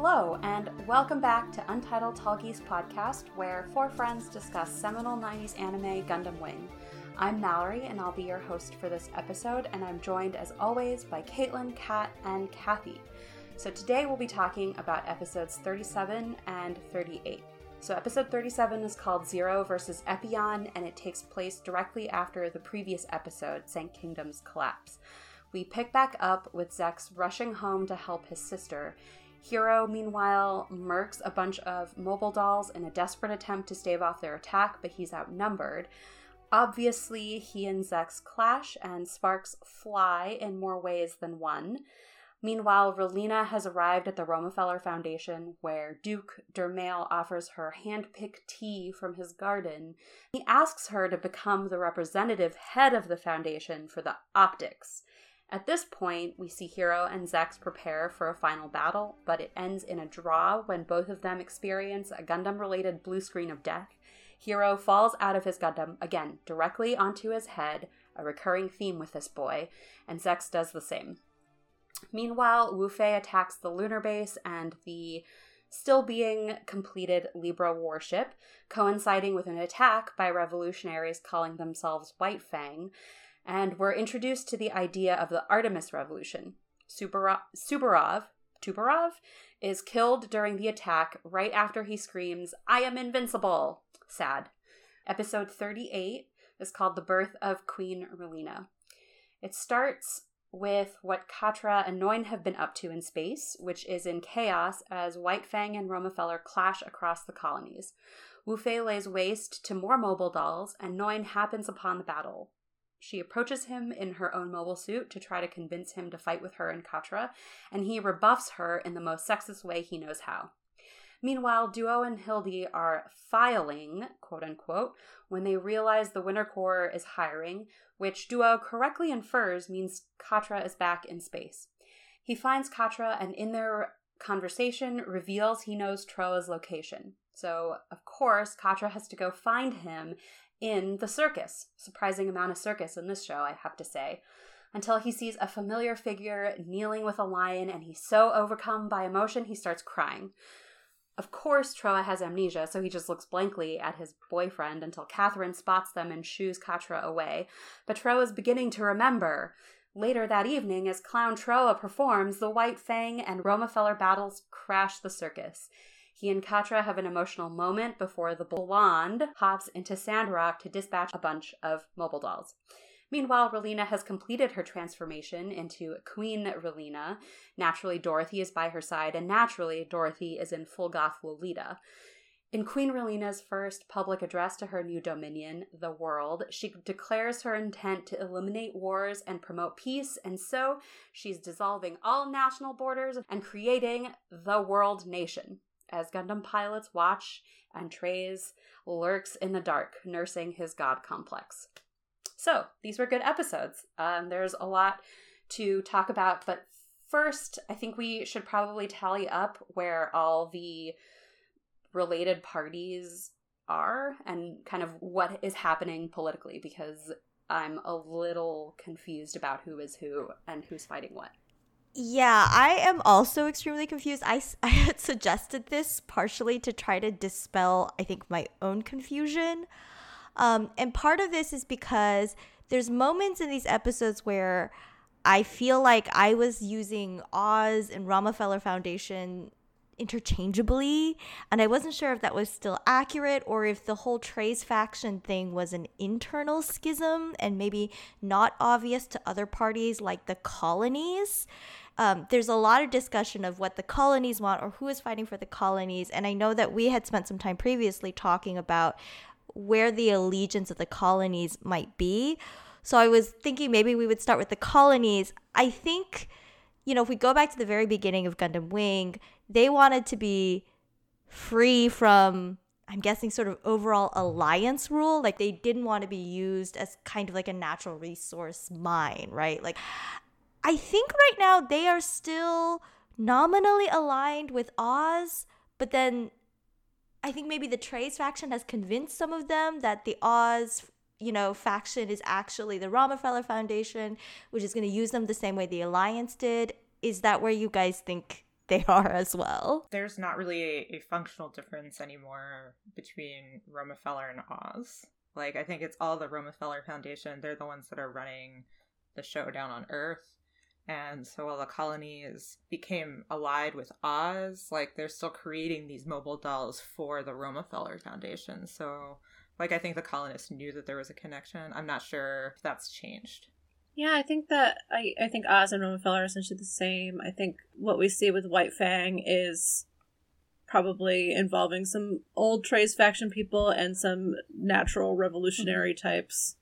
Hello, and welcome back to Untitled Tallgeese podcast, where four friends discuss seminal 90s anime Gundam Wing. I'm Mallory, and I'll be your host for this episode, and I'm joined as always by Caitlin, Kat, and Kathy. So today we'll be talking about episodes 37 and 38. So, episode 37 is called Zero versus Epyon, and it takes place directly after the previous episode, Saint Kingdom's collapse. We pick back up with Zechs rushing home to help his sister. Heero, meanwhile, murks a bunch of mobile dolls in a desperate attempt to stave off their attack, but he's outnumbered. Obviously, he and Zechs clash, and sparks fly in more ways than one. Meanwhile, Relena has arrived at the Romefeller Foundation, where Duke Dermail offers her hand-picked tea from his garden. He asks her to become the representative head of the foundation for the optics. At this point, we see Heero and Zechs prepare for a final battle, but it ends in a draw when both of them experience a Gundam related blue screen of death. Heero falls out of his Gundam, again, directly onto his head, a recurring theme with this boy, and Zechs does the same. Meanwhile, Wu Fei attacks the lunar base and the still being completed Libra warship, coinciding with an attack by revolutionaries calling themselves White Fang, and we're introduced to the idea of the Artemis Revolution. Subarov, Subarov, Tubarov is killed during the attack right after he screams, I am invincible! Sad. Episode 38 is called The Birth of Queen Relena. It starts with what Quatre and Noin have been up to in space, which is in chaos as White Fang and Romefeller clash across the colonies. Wu Fei lays waste to more mobile dolls, and Noin happens upon the battle. She approaches him in her own mobile suit to try to convince him to fight with her and Quatre, and he rebuffs her in the most sexist way he knows how. Meanwhile, Duo and Hilde are filing, quote unquote, when they realize the Winter Corps is hiring, which Duo correctly infers means Quatre is back in space. He finds Quatre and in their conversation reveals he knows Trowa's location. So, of course, Quatre has to go find him in the circus. Surprising amount of circus in this show, I have to say. Until he sees a familiar figure kneeling with a lion and he's so overcome by emotion he starts crying. Of course, Trowa has amnesia, so he just looks blankly at his boyfriend until Catherine spots them and shoos Quatre away. But Trowa is beginning to remember. Later that evening, as Clown Trowa performs, the White Fang and Romefeller battles crash the circus. He and Quatre have an emotional moment before the blonde hops into Sandrock to dispatch a bunch of mobile dolls. Meanwhile, Relena has completed her transformation into Queen Relena. Naturally, Dorothy is by her side, and naturally, Dorothy is in full goth Lolita. In Queen Relena's first public address to her new dominion, the world, she declares her intent to eliminate wars and promote peace, and so she's dissolving all national borders and creating the world nation. As Gundam pilots watch and Treize lurks in the dark, nursing his god complex. So these were good episodes. Um, there's a lot to talk about, but first, I think we should probably tally up where all the related parties are and kind of what is happening politically because I'm a little confused about who is who and who's fighting what. Yeah, I am also extremely confused. I, I had suggested this partially to try to dispel, I think, my own confusion. Um, and part of this is because there's moments in these episodes where I feel like I was using Oz and Romefeller Foundation interchangeably and i wasn't sure if that was still accurate or if the whole Treize faction thing was an internal schism and maybe not obvious to other parties like the colonies um, there's a lot of discussion of what the colonies want or who is fighting for the colonies and i know that we had spent some time previously talking about where the allegiance of the colonies might be. So I was thinking maybe we would start with the colonies. I think, you know, if we go back to the very beginning of Gundam Wing, they wanted to be free from I'm guessing sort of overall alliance rule. Like they didn't want to be used as kind of like a natural resource mine, right? Like I think right now they are still nominally aligned with Oz, but then I think maybe the Treize faction has convinced some of them that the Oz, you know, faction is actually the Romefeller Foundation, which is going to use them the same way the Alliance did. Is that where you guys think they are as well. There's not really a, a functional difference anymore between Romefeller and Oz. Like, I think it's all the Romefeller Foundation. They're the ones that are running the show down on Earth. And so while the colonies became allied with Oz, like they're still creating these mobile dolls for the Romefeller Foundation. So like I think the colonists knew that there was a connection. I'm not sure if that's changed. Yeah, I think that I, I think Oz and Romefeller are essentially the same. I think what we see with White Fang is probably involving some old Treize faction people and some natural revolutionary mm-hmm. types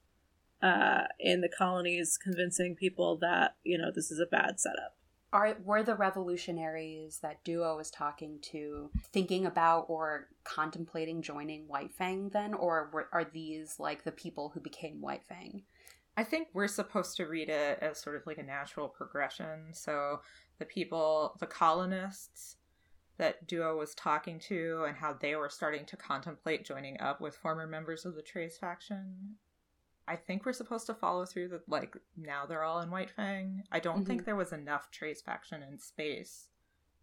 uh, in the colonies, convincing people that you know this is a bad setup. Are were the revolutionaries that Duo was talking to thinking about or contemplating joining White Fang then, or were, are these like the people who became White Fang? I think we're supposed to read it as sort of like a natural progression. So the people, the colonists that Duo was talking to, and how they were starting to contemplate joining up with former members of the Treize faction. I think we're supposed to follow through that, like, now they're all in White Fang. I don't mm-hmm. think there was enough Treize faction in space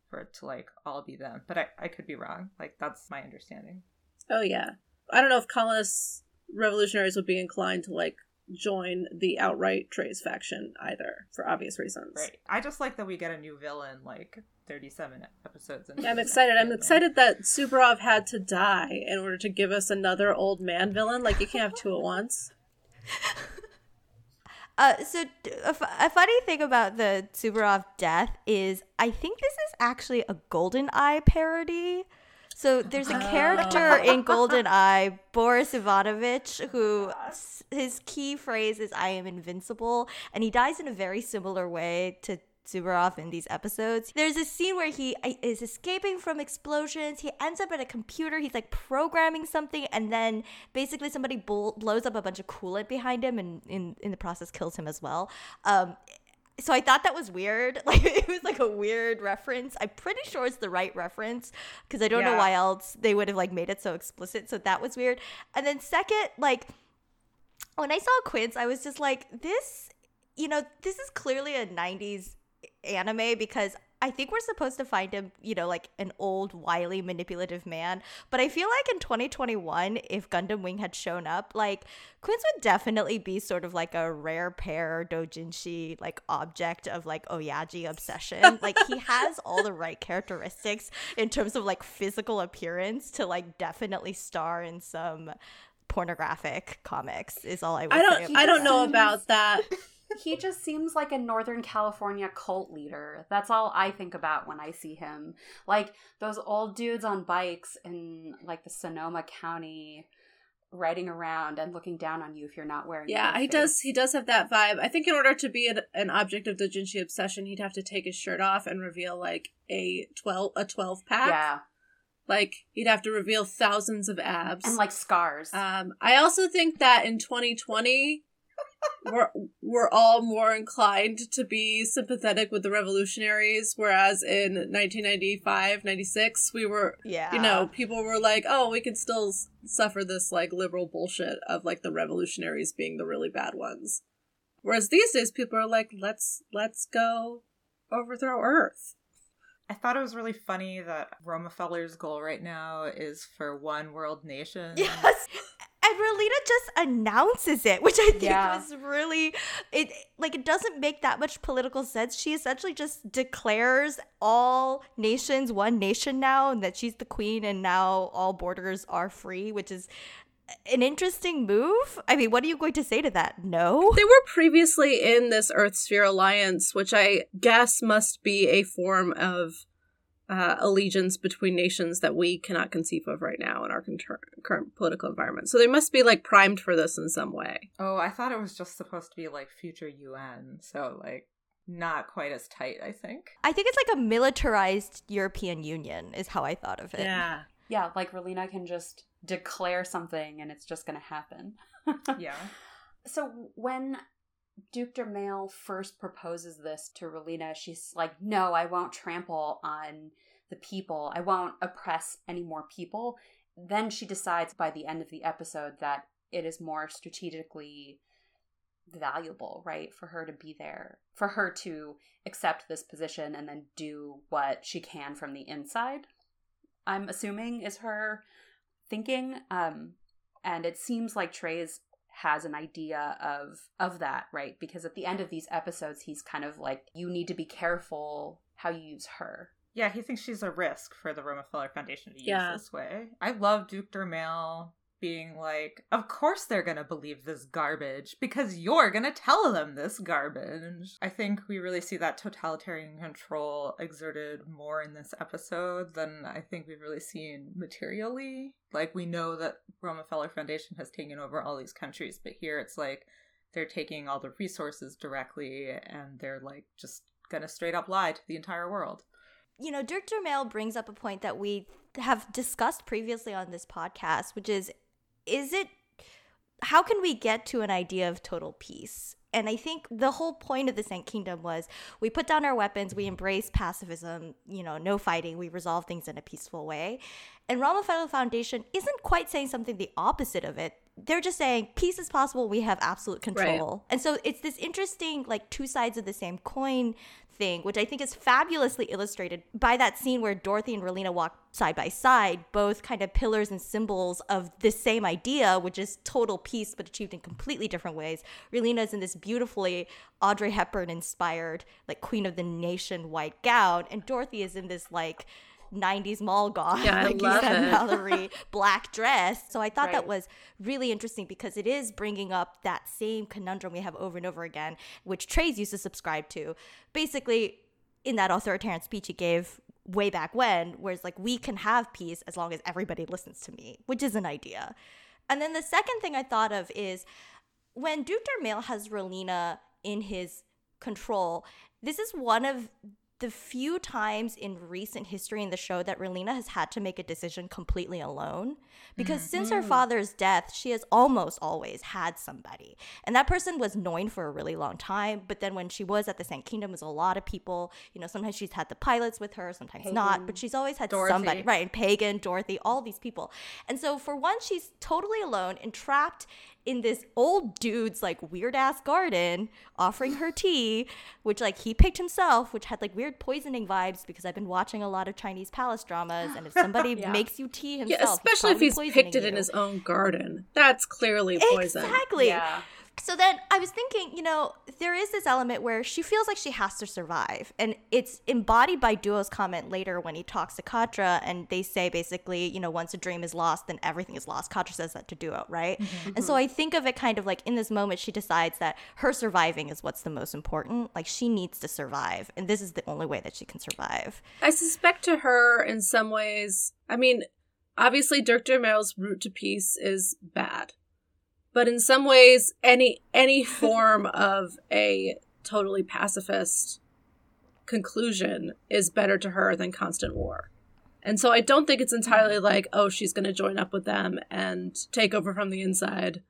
for it to, like, all be them. But I, I could be wrong. Like, that's my understanding. Oh, yeah. I don't know if colonists, revolutionaries would be inclined to, like, join the outright Treize faction either, for obvious reasons. Right. I just like that we get a new villain, like, 37 episodes. Yeah, I'm excited. I'm excited that Suvorov had to die in order to give us another old man villain. Like, you can't have two at once. Uh, so a, a funny thing about the Suvorov death is I think this is actually a Golden Eye parody. So there's a character oh. in Golden Eye, Boris Ivanovich, who his key phrase is "I am invincible," and he dies in a very similar way to Suvorov in these episodes. There's a scene where he uh, is escaping from explosions. He ends up at a computer. He's like programming something, and then basically somebody blows up a bunch of coolant behind him, and in in the process kills him as well. Um, so I thought that was weird. Like it was like a weird reference. I'm pretty sure it's the right reference because I don't yeah. know why else they would have like made it so explicit. So that was weird. And then second, like when I saw Quinze, I was just like, this, you know, this is clearly a 90s anime because I think we're supposed to find him, you know, like an old, wily, manipulative man. But I feel like in 2021, if Gundam Wing had shown up, like Quinze would definitely be sort of like a rare pair dojinshi like object of like Oyaji obsession. like he has all the right characteristics in terms of like physical appearance to like definitely star in some pornographic comics. Is all I. Would I don't. I don't know about that he just seems like a Northern California cult leader. That's all I think about when I see him. Like those old dudes on bikes in like the Sonoma County riding around and looking down on you if you're not wearing yeah he does he does have that vibe. I think in order to be an, an object of the dojinshi obsession he'd have to take his shirt off and reveal like a 12 a 12 pack. Yeah. Like he'd have to reveal thousands of abs. And like scars. Um i also think that in 2020 we're we're all more inclined to be sympathetic with the revolutionaries whereas in 1995 96 we were yeah you know people were like oh we can still s- suffer this like liberal bullshit of like the revolutionaries being the really bad ones. Whereas these days people are like let's let's go overthrow earth. I thought it was really funny that Romefeller's goal right now is for one world nation. Yes and Relena just announces it, which I think yeah. was really it like it doesn't make that much political sense. She essentially just declares all nations one nation now and that she's the queen and now all borders are free, which is an interesting move. I mean, what are you going to say to that? No. They were previously in this Earth Sphere alliance, which I guess must be a form of uh, allegiance between nations that we cannot conceive of right now in our con- current political environment. So they must be like primed for this in some way. Oh, I thought it was just supposed to be like future UN. So like not quite as tight, I think. I think it's like a militarized European Union is how I thought of it. Yeah. Yeah, like Relena can just declare something and it's just going to happen. yeah. So when Duke Dermail first proposes this to Relena, she's like, No, I won't trample on the people. I won't oppress any more people. Then she decides by the end of the episode that it is more strategically valuable, right? For her to be there, for her to accept this position and then do what she can from the inside. I'm assuming is her thinking. Um, and it seems like Treize has an idea of of that, right? Because at the end of these episodes, he's kind of like, you need to be careful how you use her. Yeah, he thinks she's a risk for the Romefeller Foundation to use Yeah. this way. I love Duke Dermail being like, of course they're gonna believe this garbage because you're gonna tell them this garbage. I think we really see that totalitarian control exerted more in this episode than I think we've really seen materially. Like we know that Romefeller Foundation has taken over all these countries, but here it's like they're taking all the resources directly and they're like just gonna straight up lie to the entire world. you know, Duke Dermail brings up a point that we have discussed previously on this podcast, which is is it how can we get to an idea of total peace? And I think the whole point of the Saint Kingdom was we put down our weapons, we embrace pacifism, you know, no fighting, we resolve things in a peaceful way. And Romefeller Foundation isn't quite saying something the opposite of it. They're just saying peace is possible, we have absolute control. And so it's this interesting, like, two sides of the same coin thing, which I think is fabulously illustrated by that scene where Dorothy and Relena walk side by side, both kind of pillars and symbols of the same idea, which is total peace, but achieved in completely different ways. Relena is in this beautifully Audrey Hepburn inspired, like, Queen of the Nation white gown, and Dorothy is in this, like, 90s mall goth, Yeah, like you said, it. Mallory, black dress. So I thought that was really interesting because it is bringing up that same conundrum we have over and over again, which Treize used to subscribe to. Basically, in that authoritarian speech he gave way back when, whereas like we can have peace as long as everybody listens to me, which is an idea. And then the second thing I thought of is when Duke Dermail has Relena in his control, this is one of the few times in recent history in the show that Relena has had to make a decision completely alone. Because mm-hmm. since her father's death, she has almost always had somebody. And that person was Noin for a really long time. But then when she was at the Sand Kingdom, it was a lot of people. You know, sometimes she's had the pilots with her, sometimes not. But she's always had Dorothy. somebody. Right. And Pagan, Dorothy, all these people. And so for once, she's totally alone and trapped in this old dude's like weird ass garden offering her tea, which like he picked himself, which had like weird poisoning vibes because I've been watching a lot of Chinese palace dramas. And if somebody Yeah. makes you tea himself, Yeah, he's especially if he's picked it in his own garden. That's clearly poison. Exactly. Yeah. So then I was thinking, you know, there is this element where she feels like she has to survive. And it's embodied by Duo's comment later when he talks to Quatre and they say basically, you know, once a dream is lost, then everything is lost. Quatre says that to Duo, right? Mm-hmm. And so I think of it kind of like in this moment, she decides that her surviving is what's the most important. Like she needs to survive. And this is the only way that she can survive. I suspect to her in some ways. I mean, obviously Duke Dermail's route to peace is bad, but in some ways, any any form of a totally pacifist conclusion is better to her than constant war. And so I don't think it's entirely like, oh, she's going to join up with them and take over from the inside.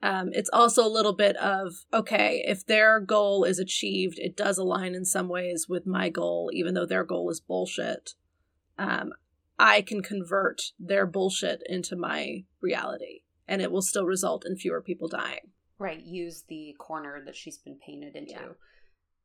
Um, it's also a little bit of, okay, if their goal is achieved, it does align in some ways with my goal, even though their goal is bullshit. Um, I can convert their bullshit into my reality, and it will still result in fewer people dying. right use the corner that she's been painted into Yeah.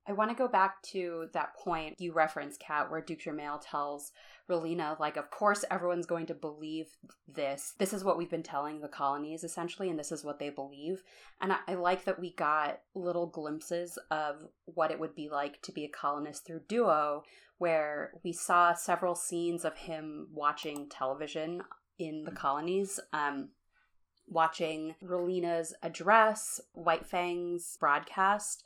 i want to go back to that point you referenced kat where duke Mail tells relena like of course everyone's going to believe this this is what we've been telling the colonies essentially and this is what they believe and i, I like that we got little glimpses of what it would be like to be a colonist through duo where we saw several scenes of him watching television in the colonies um, watching Relena's address, White Fang's broadcast.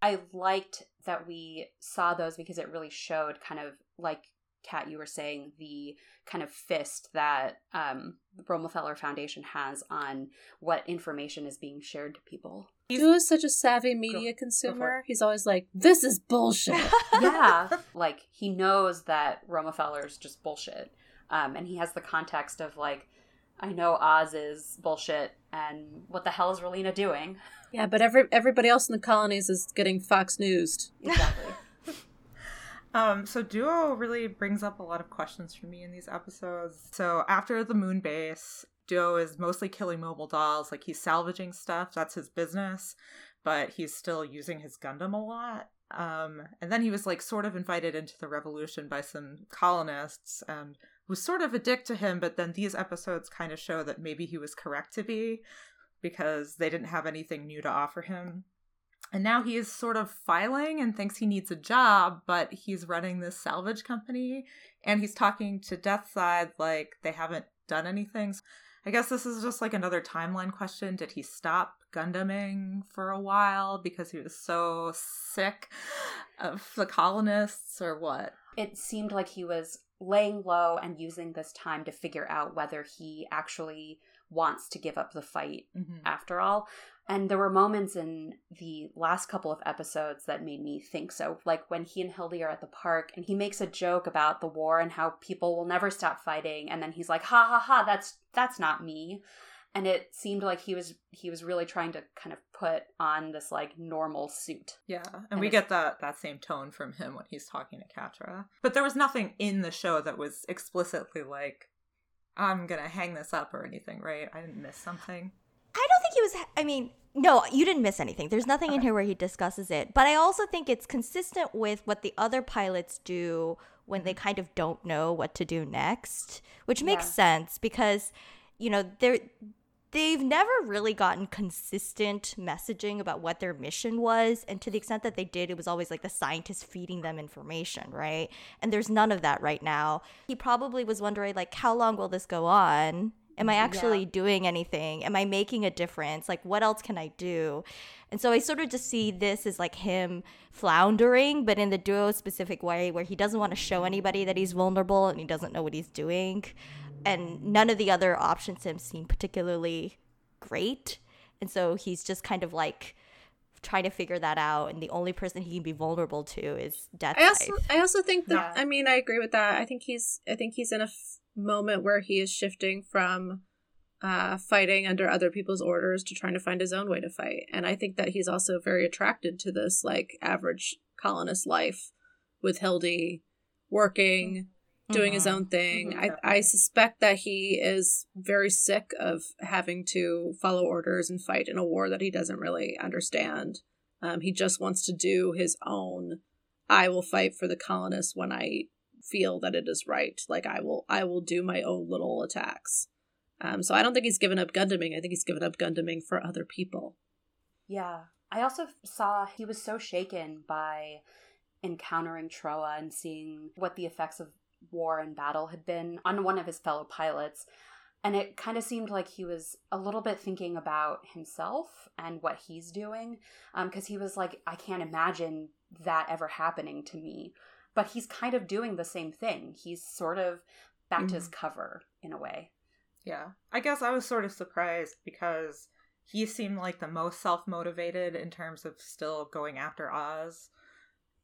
I liked that we saw those because it really showed kind of like Kat, you were saying the kind of fist that um, the Romefeller Foundation has on what information is being shared to people. Stu is such a savvy media consumer. He's always like, "This is bullshit." yeah, like he knows that Romefeller's just bullshit, um, and he has the context of like, I know Oz is bullshit, and what the hell is Relena doing? yeah, but every everybody else in the colonies is getting Fox Newsed. Exactly. Um, so Duo really brings up a lot of questions for me in these episodes. So after the moon base, Duo is mostly killing mobile dolls, like he's salvaging stuff, that's his business. but he's still using his Gundam a lot. Um, and then he was like sort of invited into the revolution by some colonists and was sort of a dick to him. But then these episodes kind of show that maybe he was correct to be because they didn't have anything new to offer him. And now he is sort of filing and thinks he needs a job, but he's running this salvage company and he's talking to Deathscythe like they haven't done anything. I guess this is just like another timeline question. Did he stop Gundaming for a while because he was so sick of the colonists or what? It seemed like he was laying low and using this time to figure out whether he actually wants to give up the fight mm-hmm. after all. And there were moments in the last couple of episodes that made me think so. Like when he and Hilde are at the park and he makes a joke about the war and how people will never stop fighting and then he's like, "Ha ha ha, that's that's not me." And it seemed like he was he was really trying to kind of put on this like normal suit. Yeah, and, and we get that that same tone from him when he's talking to Quatre. But there was nothing in the show that was explicitly like I'm gonna hang this up or anything, right? I didn't miss something. I don't think he was. I mean, no, you didn't miss anything. There's nothing okay. in here where he discusses it. But I also think it's consistent with what the other pilots do when they mm-hmm. kind of don't know what to do next, which makes yeah. sense because, you know, they're they've never really gotten consistent messaging about what their mission was and to the extent that they did it was always like the scientists feeding them information right and there's none of that right now he probably was wondering like how long will this go on Am I mm, actually yeah. doing anything? Am I making a difference? Like, what else can I do? And so I sort of just see this as like him floundering, but in the duo specific way where he doesn't want to show anybody that he's vulnerable and he doesn't know what he's doing. And none of the other options to him seem particularly great. And so he's just kind of like trying to figure that out. And the only person he can be vulnerable to is death. I also, I also think that, yeah. I mean, I agree with that. I think he's, I think he's in a f- moment where he is shifting from uh, fighting under other people's orders to trying to find his own way to fight. And I think that he's also very attracted to this like average colonist life with Hilde working, doing mm-hmm. his own thing. Mm-hmm. I, I suspect that he is very sick of having to follow orders and fight in a war that he doesn't really understand. Um, he just wants to do his own. I will fight for the colonists when I feel that it is right. Like I will I will do my own little attacks. Um, so I don't think he's given up Gundaming. I think he's given up Gundaming for other people. Yeah. I also saw he was so shaken by encountering Trowa and seeing what the effects of war and battle had been on one of his fellow pilots. And it kind of seemed like he was a little bit thinking about himself and what he's doing. Um, because um, he was like, I can't imagine that ever happening to me but he's kind of doing the same thing. He's sort of back mm-hmm. to his cover in a way. Yeah. I guess I was sort of surprised because he seemed like the most self motivated in terms of still going after Oz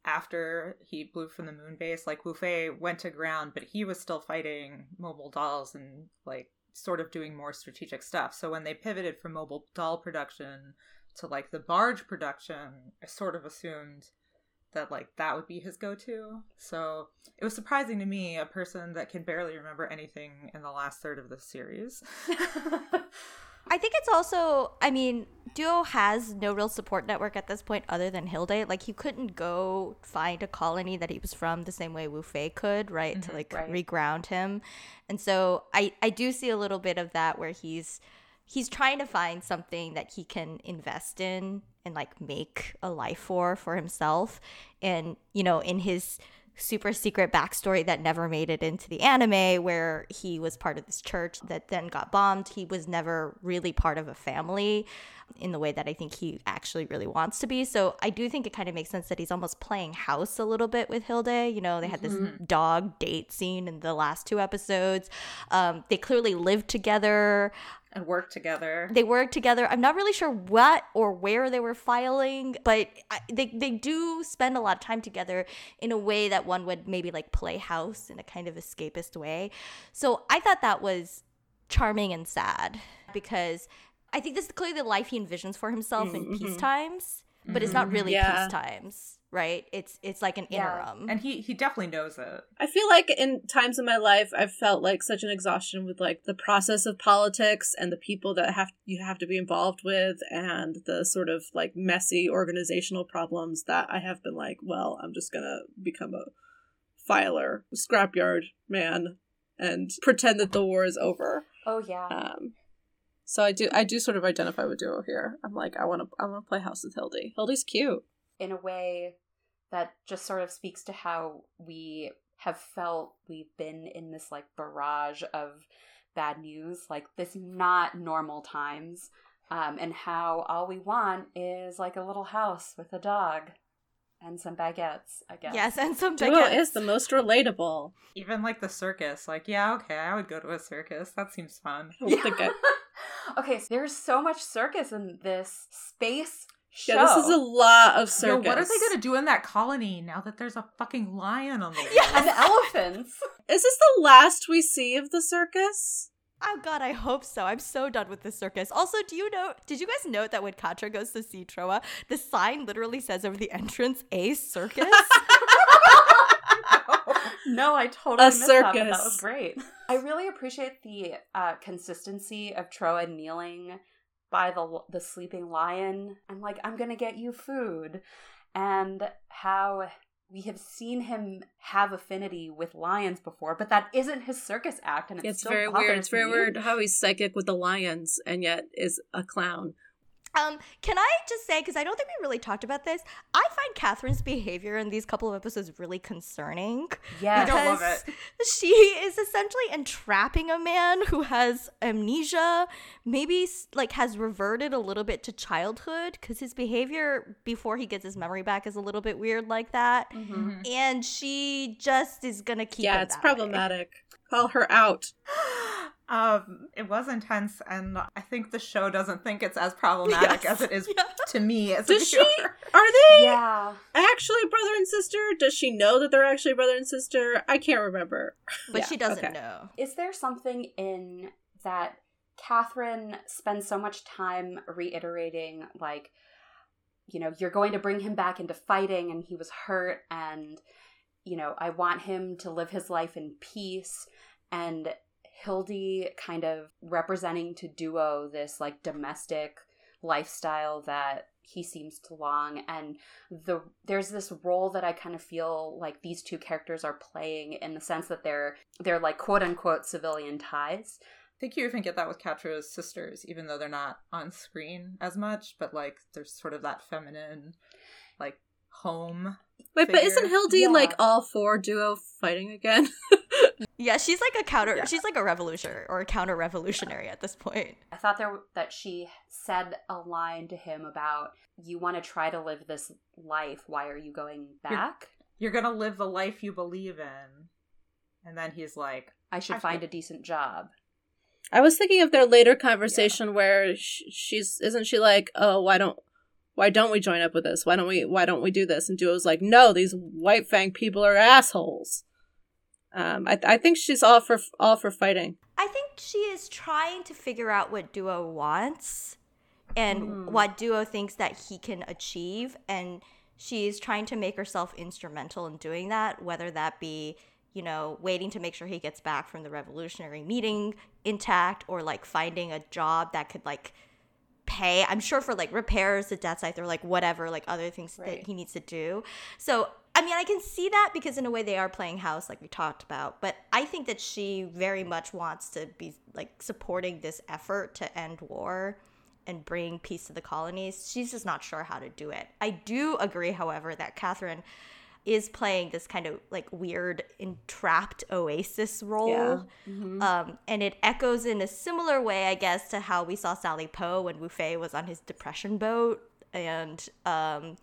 after he blew from the moon base. Like Wu Fei went to ground, but he was still fighting mobile dolls and like sort of doing more strategic stuff. So when they pivoted from mobile doll production to like the barge production, I sort of assumed that like that would be his go-to. So it was surprising to me, a person that can barely remember anything in the last third of the series. I think it's also, I mean, Duo has no real support network at this point other than Hilde. Like, he couldn't go find a colony that he was from the same way Wu Fei could, right? Mm-hmm, to like right. reground him. And so I, I do see a little bit of that where he's he's trying to find something that he can invest in and like make a life for for himself and you know in his super secret backstory that never made it into the anime where he was part of this church that then got bombed he was never really part of a family in the way that I think he actually really wants to be. So I do think it kind of makes sense that he's almost playing house a little bit with Hilde. You know, they had this mm-hmm. dog date scene in the last two episodes. Um, they clearly lived together and work together. They work together. I'm not really sure what or where they were filing, but I, they they do spend a lot of time together in a way that one would maybe like play house in a kind of escapist way. So I thought that was charming and sad because I think this is clearly the life he envisions for himself mm-hmm. in peace times, but mm-hmm. it's not really yeah. peace times. Right? It's it's like an Yeah. interim. And he he definitely knows it. I feel like in times in my life I've felt like such an exhaustion with like the process of politics and the people that have you have to be involved with and the sort of like messy organizational problems that I have been like, well, I'm just gonna become a filer, scrapyard man, and pretend that the war is over. Oh yeah. Um, so I do I do sort of identify with Duo here. I'm like I want to I want to play House with Hilde. Hilde's cute. In a way that just sort of speaks to how we have felt we've been in this like barrage of bad news, like this not normal times, um, and how all we want is like a little house with a dog and some baguettes, I guess. yes, and some Duo baguettes. is the most relatable. Even like the circus. Like, yeah, okay, I would go to a circus. That seems fun. I don't think I- okay, so there's so much circus in this space show. yeah, this is a lot of circus. Yo, what are they gonna do in that colony now that there's a fucking lion on the wall? Yes. and elephants. Is this the last we see of the circus? Oh god, I hope so. I'm so done with the circus. Also, do you know did you guys note that when Quatre goes to see Trowa, the sign literally says over the entrance a circus? No, I totally A missed that, that was great. I really appreciate the uh, consistency of Trowa kneeling by the the sleeping lion and like I'm gonna get you food, and how we have seen him have affinity with lions before, but that isn't his circus act, and it It's still very weird. It's very me. weird how he's psychic with the lions and yet is a clown. Um, can I just say, because I don't think we really talked about this, I find Catherine's behavior in these couple of episodes really concerning. Yeah, I don't love because it. She is essentially entrapping a man who has amnesia, maybe like has reverted a little bit to childhood because his behavior before he gets his memory back is a little bit weird like that. Mhm. And she just is gonna keep yeah, it it's that way. problematic. Call her out. Um, it was intense, and I think the show doesn't think it's as problematic Yes. as it is Yeah. to me as Does a she? Are they Yeah. actually brother and sister? Does she know that they're actually brother and sister? I can't remember. But Yeah, she doesn't okay. know. Is there something in that Catherine spends so much time reiterating, like, you know, you're going to bring him back into fighting and he was hurt, and, you know, I want him to live his life in peace, and Hilde kind of representing to Duo this, like, domestic lifestyle that he seems to long and the there's this role that I kind of feel like these two characters are playing in the sense that they're they're like quote unquote civilian ties. I think you even get that with Quatre's sisters, even though they're not on screen as much, but like there's sort of that feminine, like home. Wait, but isn't Hilde Yeah. like all four duo fighting again? Yeah, she's like a counter. Yeah. She's like a revolutionary or a counter revolutionary at this point. I thought there that she said a line to him about you want to try to live this life, why are you going back? You're gonna live the life you believe in, and then he's like, I should I find feel- a decent job. I was thinking of their later conversation where she's isn't she like, oh, why don't why don't we join up with this? Why don't we why don't we do this? And Duo's like, no, these White Fang people are assholes. Um, I I think she's all for all for fighting. I think she is trying to figure out what Duo wants and Mm. what Duo thinks that he can achieve. And she's trying to make herself instrumental in doing that, whether that be, you know, waiting to make sure he gets back from the revolutionary meeting intact or like finding a job that could like pay i'm sure for like repairs the Deathscythe or like whatever like other things Right. that he needs to do so i mean i can see that because in a way they are playing house like we talked about but i think that she very much wants to be like supporting this effort to end war and bring peace to the colonies she's just not sure how to do it i do agree however that catherine is playing this kind of like weird entrapped oasis role Yeah. Mhm. um, and it echoes in a similar way, I guess, to how we saw Sally Poe when Wu Fei was on his depression boat, and um,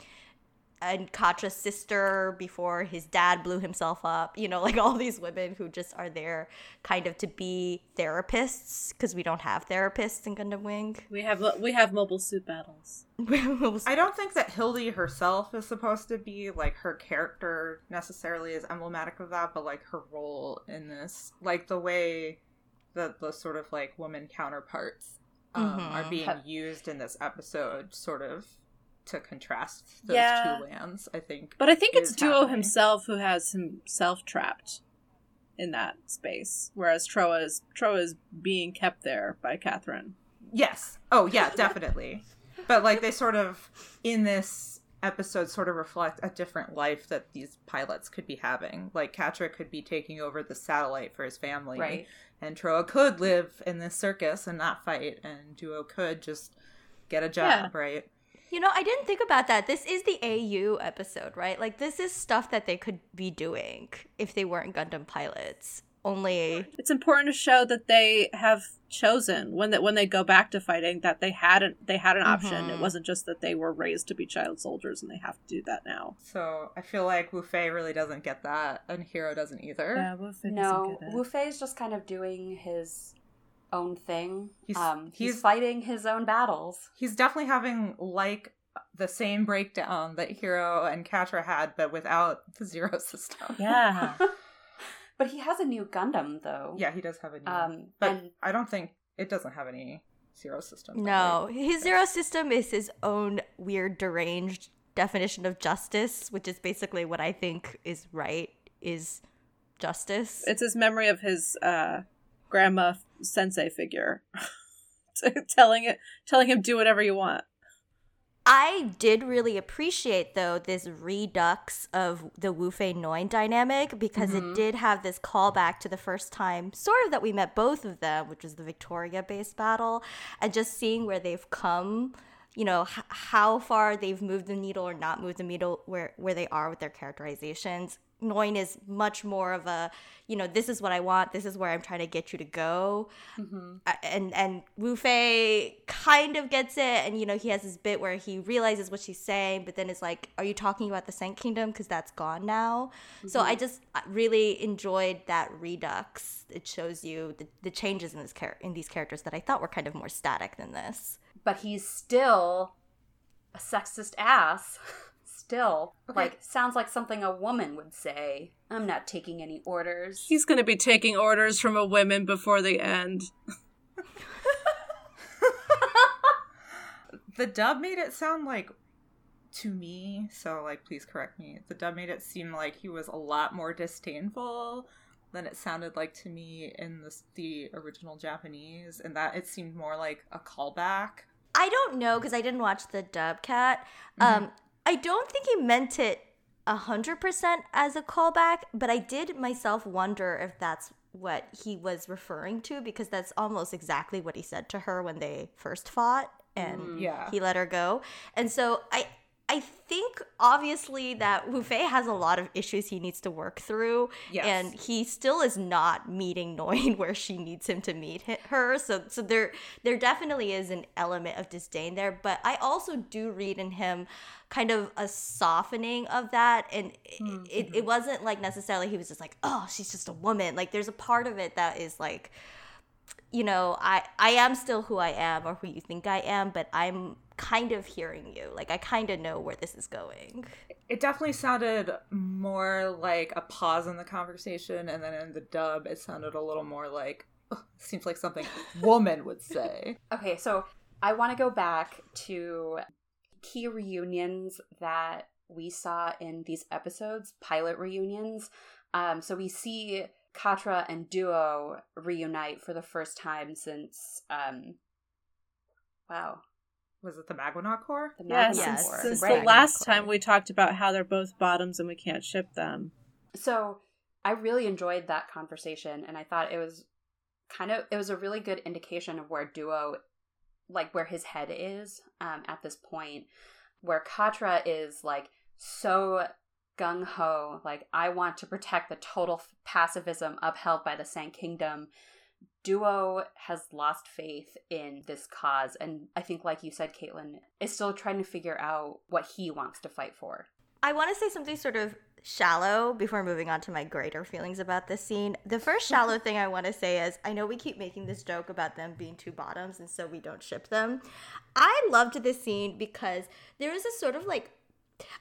and Quatre's sister before his dad blew himself up. You know, like all these women who just are there, kind of to be therapists because we don't have therapists in Gundam Wing. We have we have mobile suit battles. I don't think that Hilde herself is supposed to be like her character necessarily is emblematic of that, but like her role in this, like the way that the sort of like woman counterparts um, Mhm. are being used in this episode, sort of to contrast those Yeah. two lands. I think, But I think it's Duo happening. himself who has himself trapped in that space, whereas Trowa is Trowa is being kept there by Catherine. Yes. Oh, yeah, definitely. but like they sort of in this episode sort of reflect a different life that these pilots could be having. Like Quatre could be taking over the satellite for his family. Right. And Trowa could live in this circus and not fight and Duo could just get a job, right? You know, I didn't think about that. This is the AU episode, right? Like, this is stuff that they could be doing if they weren't Gundam pilots. Only, It's important to show that they have chosen when that when they go back to fighting that they had an they had an option. It Mhm. wasn't just that they were raised to be child soldiers and they have to do that now. So I feel like Wu Fei really doesn't get that and Heero doesn't either. No, Wu Fei is just kind of doing his own thing. He's- um, he's, he's- fighting his own battles. He's definitely having like the same breakdown that Heero and Quatre had, but without the zero system. Yeah. But he has a new Gundam, though. Yeah, he does have a new Um, but and I don't think it doesn't have any zero system. no. His zero system is his own weird, deranged definition of justice, which is basically what I think is right, is justice. it's his memory of his uh grandma sensei figure. telling it telling him do whatever you want. I did really appreciate though this redux of the Wu Fei Noin dynamic because Mhm. it did have this callback to the first time sort of that we met both of them, which was the Victoria based battle, and just seeing where they've come, you know, h- how far they've moved the needle or not moved the needle where where they are with their characterizations. Noin is much more of a, you know, this is what I want, this is where I'm trying to get you to go Mhm. uh, and and Wu Fei kind of gets it, and you know he has this bit where he realizes what she's saying, but then it's like, are you talking about the Saint Kingdom? Because that's gone now. So I just uh, really enjoyed that redux. It shows you the, the changes in this char- in these characters that I thought were kind of more static than this. But he's still a sexist ass. Still, Okay. like sounds like something a woman would say. I'm not taking any orders. He's going to be taking orders from a woman before the end. The dub made it sound like to me, so like please correct me. The dub made it seem like he was a lot more disdainful than it sounded like to me in the the original Japanese, and that it seemed more like a callback. I don't know because I didn't watch the dub cat. Um, I don't think he meant it a hundred percent as a callback, but I did myself wonder if that's what he was referring to because that's almost exactly what he said to her when they first fought and Mm. Yeah. he let her go. And so I I think obviously that Wu Fei has a lot of issues he needs to work through, Yes. and he still is not meeting Noin where she needs him to meet her. So so there there definitely is an element of disdain there, but I also do read in him kind of a softening of that, and it, hmm, it, it mm-hmm. wasn't like necessarily he was just like oh she's just a woman. Like there's a part of it that is like you know, I I am still who I am or who you think I am, but I'm kind of hearing you. Like I kind of know where this is going. It definitely sounded more like a pause in the conversation, and then in the dub, it sounded a little more like "Ugh, seems like something woman would say. Okay, so I want to go back to key reunions that we saw in these episodes, pilot reunions. Um, so we see Quatre and Duo reunite for the first time since, um, wow, Was it the Maganac Corps? the Yeah, Magma Yes, since, Corps, since right. the last time we talked about how they're both bottoms and we can't ship them. So I really enjoyed that conversation, and I thought it was kind of it was a really good indication of where Duo, like where his head is um, at this point, where Quatre is like so gung ho, like I want to protect the total f- pacifism upheld by the Sand Kingdom. Duo has lost faith in this cause, and I think, like you said, Caitlin, is still trying to figure out what he wants to fight for. I want to say something sort of shallow before moving on to my greater feelings about this scene. The first shallow thing I want to say is I know we keep making this joke about them being two bottoms and so we don't ship them. I loved this scene because there is a sort of like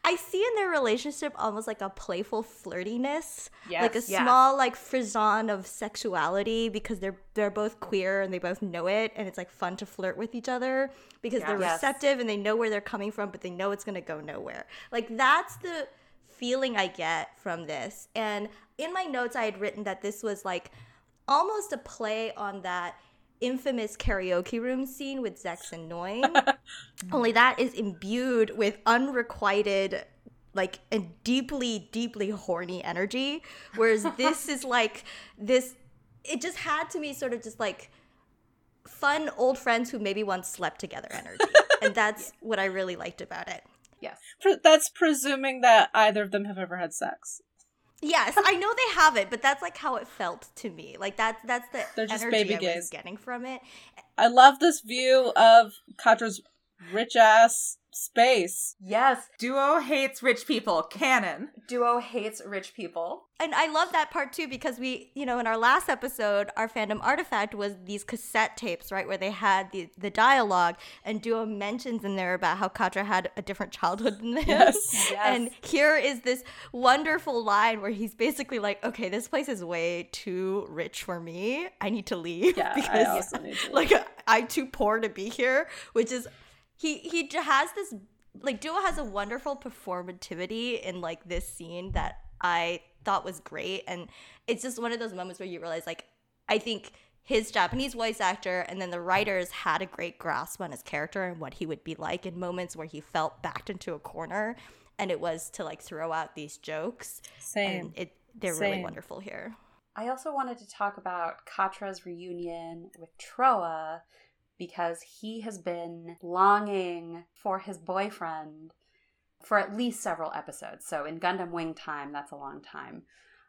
I see in their relationship almost like a playful flirtiness, like a Yes, yes. small like frisson of sexuality because they're they're both queer and they both know it, and it's like fun to flirt with each other because they're receptive and they know where they're coming from, but they know it's gonna go nowhere. Like that's the feeling I get from this. And in my notes, I had written that this was like almost a play on that infamous karaoke room scene with Zechs and Noin. Mm-hmm. Only that is imbued with unrequited like and deeply deeply horny energy whereas this is like this it just had to me sort of just like fun old friends who maybe once slept together energy and that's what i really liked about it Yes. Pre- that's presuming that either of them have ever had sex. Yes i know they haven't but that's like how it felt to me. Like that's that's the They're just energy baby i was getting from it. I love this view of Quatre's rich ass space. Yes. Duo hates rich people. Canon. Duo hates rich people. and I love that part too because we, you know, in our last episode, our fandom artifact was these cassette tapes, right, where they had the the dialogue, and Duo mentions in there about how Quatre had a different childhood than this. Yes. And here is this wonderful line where he's basically like, "Okay, this place is way too rich for me. I need to leave Yeah, I because also need to like I'm too poor to be here." Which is he he has this like Duo has a wonderful performativity in like this scene that I thought was great, and it's just one of those moments where you realize like I think his Japanese voice actor and then the writers had a great grasp on his character and what he would be like in moments where he felt backed into a corner, and it was to like throw out these jokes. Same. And it they're really wonderful here. I also wanted to talk about Quatre's reunion with Trowa because he has been longing for his boyfriend for at least several episodes. So in Gundam Wing time, that's a long time.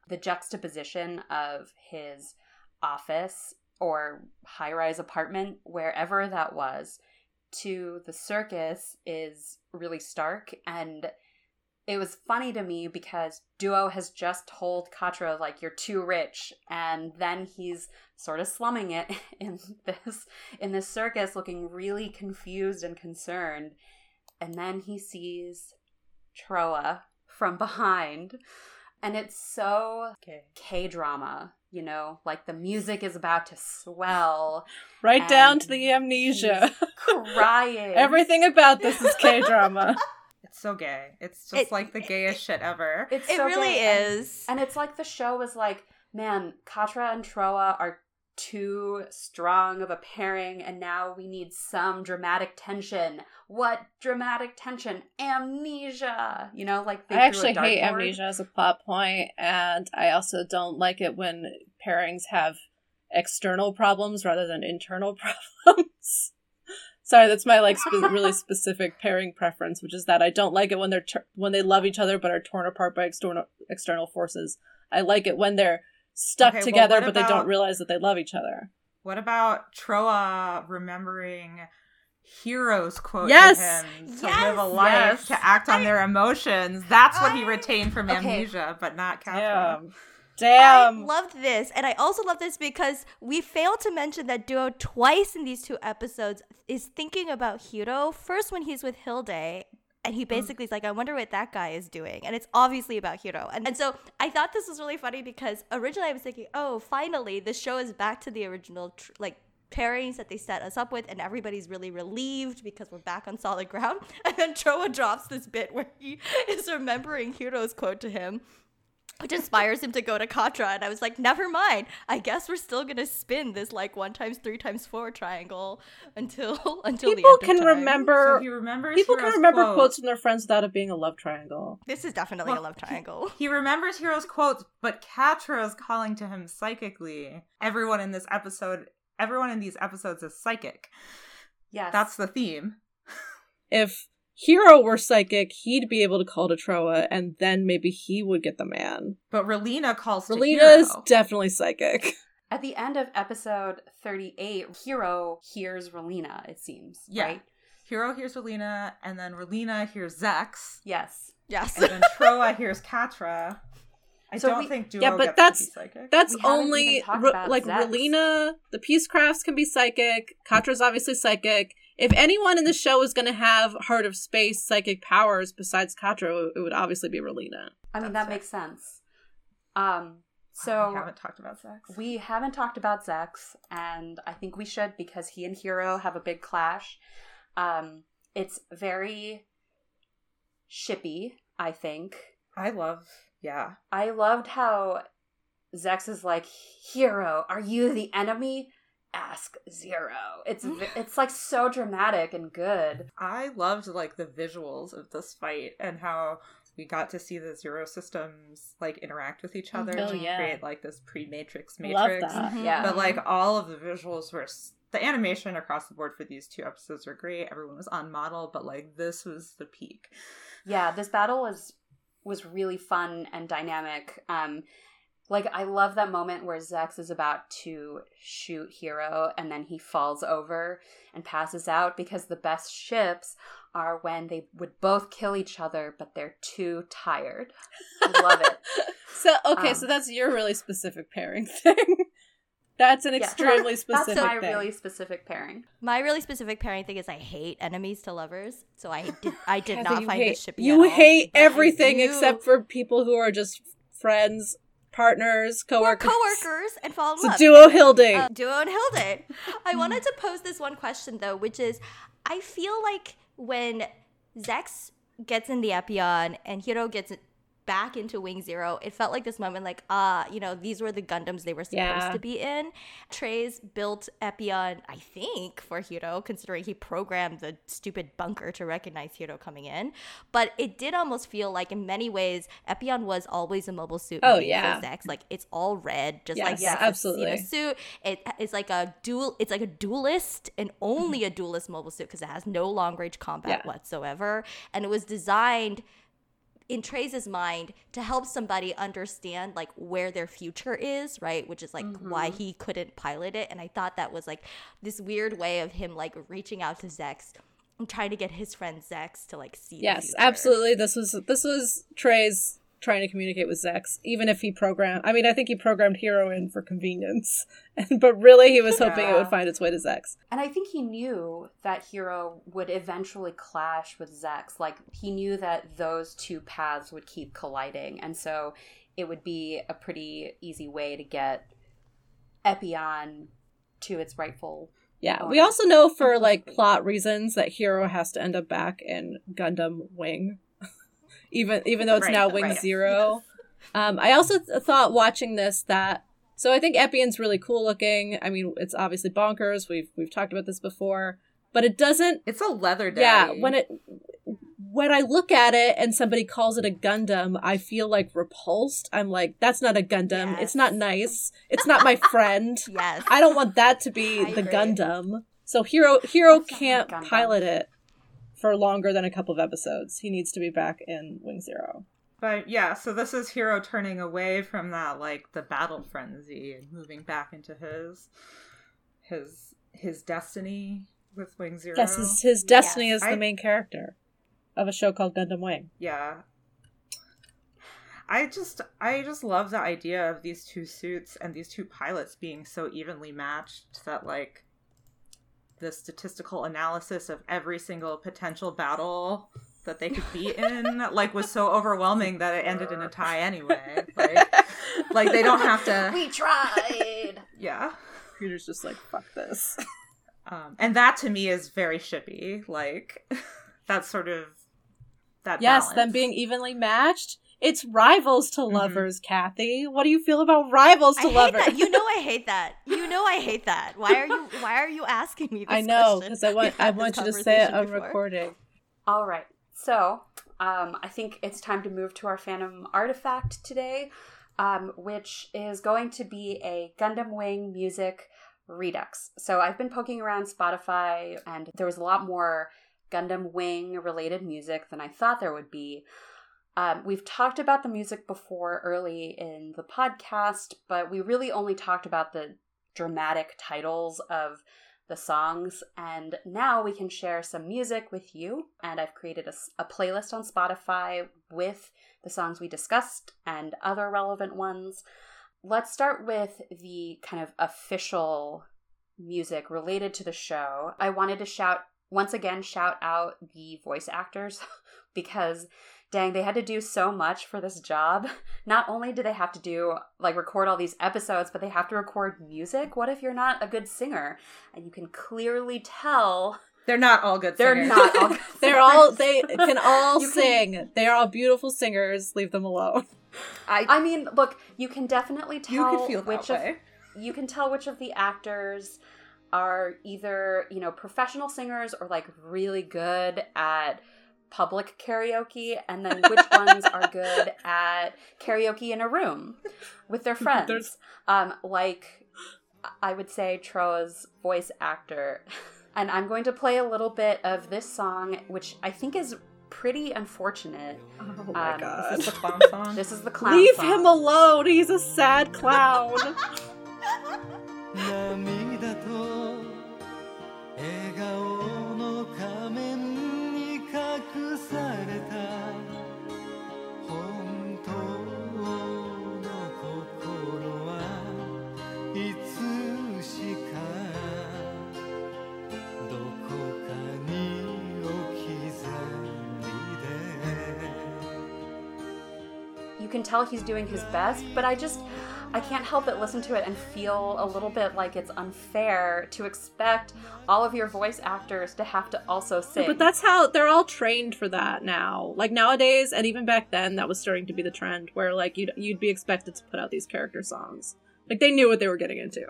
The juxtaposition of his office or high rise apartment, wherever that was, to the circus is really stark. And it was funny to me because Duo has just told Quatre, like, you're too rich. And then he's sort of slumming it in this in this circus looking really confused and concerned. And then he sees Trowa from behind. And it's so. K drama, you know, like the music is about to swell. right down to the amnesia. crying. Everything about this is K drama. It's so gay. It's just It- like the gayest shit ever. It's It so really gay. Is. And it's like the show was like, man, Quatre and Trowa are too strong of a pairing, and now we need some dramatic tension. What dramatic tension? Amnesia. You know, like they I actually hate dartboard. amnesia as a plot point, and I also don't like it when pairings have external problems rather than internal problems. Sorry, that's my like spe- really specific pairing preference, which is that I don't like it when they're tur- when they love each other but are torn apart by external external forces. I like it when they're stuck Okay, together what but they don't realize that they love each other. What about Trowa remembering Heero's quote Yes! to him to Yes! live a life, Yes! to act on their emotions? That's what he retained from Okay. amnesia, but not Quatre. Damn. I loved this, and I also love this because we failed to mention that Duo twice in these two episodes is thinking about Heero. First, when he's with Hilde, and he mm. basically is like, "I wonder what that guy is doing," and it's obviously about Heero. And, and so I thought this was really funny because originally I was thinking, "Oh, finally, the show is back to the original tr- like." pairings that they set us up with and everybody's really relieved because we're back on solid ground and then Trowa drops this bit where he is remembering Heero's quote to him which inspires him to go to Quatre. And I was like, never mind. I guess we're still gonna spin this like one times three times four triangle until until the People end of can time. remember So he remembers people Heero's can remember quote. quotes from their friends without it being a love triangle. This is definitely Well, a love triangle. He remembers Heero's quotes, but Quatre is calling to him psychically. Everyone in this episode, everyone in these episodes is psychic. Yes. That's the theme. If Heero were psychic, he'd be able to call to Trowa, and then maybe he would get the man. But Relena calls to Relena is definitely psychic. At the end of episode 38, Heero hears Relena, it seems. Yeah. Right? Heero hears Relena, and then Relena hears Zechs, Yes. Yes. and then Trowa hears Quatre. I So don't we- think Duo yeah, but gets that's- to be psychic. That's We only even Re- about like Zechs. Relena. The Peacecrafts can be psychic. Quatre's obviously psychic. If anyone in the show is going to have Heart of Space psychic powers besides Quatre, it would obviously be Relena. I mean, That's that it. makes sense. Um, so we haven't talked about sex. We haven't talked about Zechs, and I think we should because he and Heero have a big clash. Um, it's very shippy, I think. I love. Yeah. I loved how Zechs is like, "Heero, are you the enemy?" Ask Zero. It's it's like so dramatic and good. I loved like the visuals of this fight and how we got to see the zero systems like interact with each other Oh, to yeah. create like this pre-matrix Love matrix. that. Mhm. Yeah. But like all of the visuals were s- the animation across the board for these two episodes were great. Everyone was on model, but like this was the peak. yeah this battle was was really fun and dynamic. Um like i love that moment where zechs is about to shoot heero and then he falls over and passes out because the best ships are when they would both kill each other but they're too tired. I love it. So okay, Um, so that's your really specific pairing thing. That's an Yeah, extremely specific that's my thing. really specific pairing My really specific pairing thing is I hate enemies to lovers, so I did I did not find hate, this shippy. You at all, hate everything except for people who are just friends, partners, Or coworkers. coworkers and fall in So love. duo Hilde. Uh, Duo and Hilde. I wanted to pose this one question though, which is I feel like when Zechs gets in the Epyon and Heero gets back into Wing Zero, it felt like this moment like, ah, you know, these were the Gundams they were supposed Yeah. to be in. Treize's built Epyon, I think, for Heero, considering he programmed the stupid bunker to recognize Heero coming in. But it did almost feel like in many ways, Epyon was always a mobile suit. Oh, yeah. Zex. Like it's all red, just Yes, like yeah, absolutely. Xena suit. It, it's like a dual. It's like a duelist and only a duelist mobile suit because it has no long range combat Yeah. whatsoever, and it was designed in Treize's mind to help somebody understand like where their future is, right? Which is like why mm-hmm. he couldn't pilot it. And I thought that was like this weird way of him like reaching out to Zechs and trying to get his friend Zechs to like see. Yes, absolutely. This was this was Treize's trying to communicate with Zechs, even if he programmed. I mean, I think he programmed Heero in for convenience, but really he was hoping it would find its way to Zechs. And I think he knew that Heero would eventually clash with Zechs. Like, he knew that those two paths would keep colliding. And so it would be a pretty easy way to get Epyon to its rightful. Yeah, we also know for like plot reasons that Heero has to end up back in Gundam Wing, even even though it's Right, now Wing right. Zero. Um, I also th- thought watching this that so I think Epyon's really cool looking. I mean, it's obviously bonkers. We've we've talked about this before, but it doesn't. It's a leather Yeah, when it when I look at it and somebody calls it a Gundam, I feel like repulsed. I'm like, that's not a Gundam. Yes. It's not nice. It's not my friend. Yes. I don't want that to be I the agree. Gundam. So Heero Heero That's can't Gundam. pilot it for longer than a couple of episodes. He needs to be back in Wing Zero. But yeah, so this is Heero turning away from that like the battle frenzy and moving back into his his his destiny with Wing Zero. Yes, his, his destiny Yes. is the main character of a show called Gundam Wing. Yeah. I just I just love the idea of these two suits and these two pilots being so evenly matched that like the statistical analysis of every single potential battle that they could be in like was so overwhelming that it ended in a tie anyway. Like like they don't have to We tried! yeah. Peter's just like, fuck this. Um, and that to me is very shippy. Like that sort of that yes, them being evenly matched. It's rivals to Mhm. lovers, Kathy. What do you feel about rivals I to hate lovers? that. You know I hate that. You know I hate that. Why are you why are you asking me this I know because I want I want you to say it conversation on recording. All right. So, um, I think it's time to move to our Phantom artifact today, um, which is going to be a Gundam Wing music redux. So, I've been poking around Spotify, and there was a lot more Gundam Wing related music than I thought there would be. Um, we've talked about the music before early in the podcast, but we really only talked about the dramatic titles of the songs. And now we can share some music with you. And I've created a, a playlist on Spotify with the songs we discussed and other relevant ones. Let's start with the kind of official music related to the show. I wanted to shout once again shout out the voice actors because dang, they had to do so much for this job. Not only do they have to do like record all these episodes, but they have to record music. What if you're not a good singer? And you can clearly tell they're not all good singers. They're singers. not all good They're all they can all You can- sing. They are all beautiful singers. Leave them alone. I, I mean, look, you can definitely tell you could feel which way. of you can tell which of the actors are either, you know, professional singers or like really good at public karaoke and then which ones are good at karaoke in a room with their friends. Um, like, I would say Trowa's voice actor. And I'm going to play a little bit of this song, which I think is pretty unfortunate. Oh my um, god. Is this the clown song? this is the clown Leave song. him alone. He's a sad clown. 隠された tell he's doing his best, but I just I can't help but listen to it and feel a little bit like it's unfair to expect all of your voice actors to have to also sing. but that's how they're all trained for that now. Like nowadays, and even back then, that was starting to be the trend where like you'd you'd be expected to put out these character songs. Like they knew what they were getting into.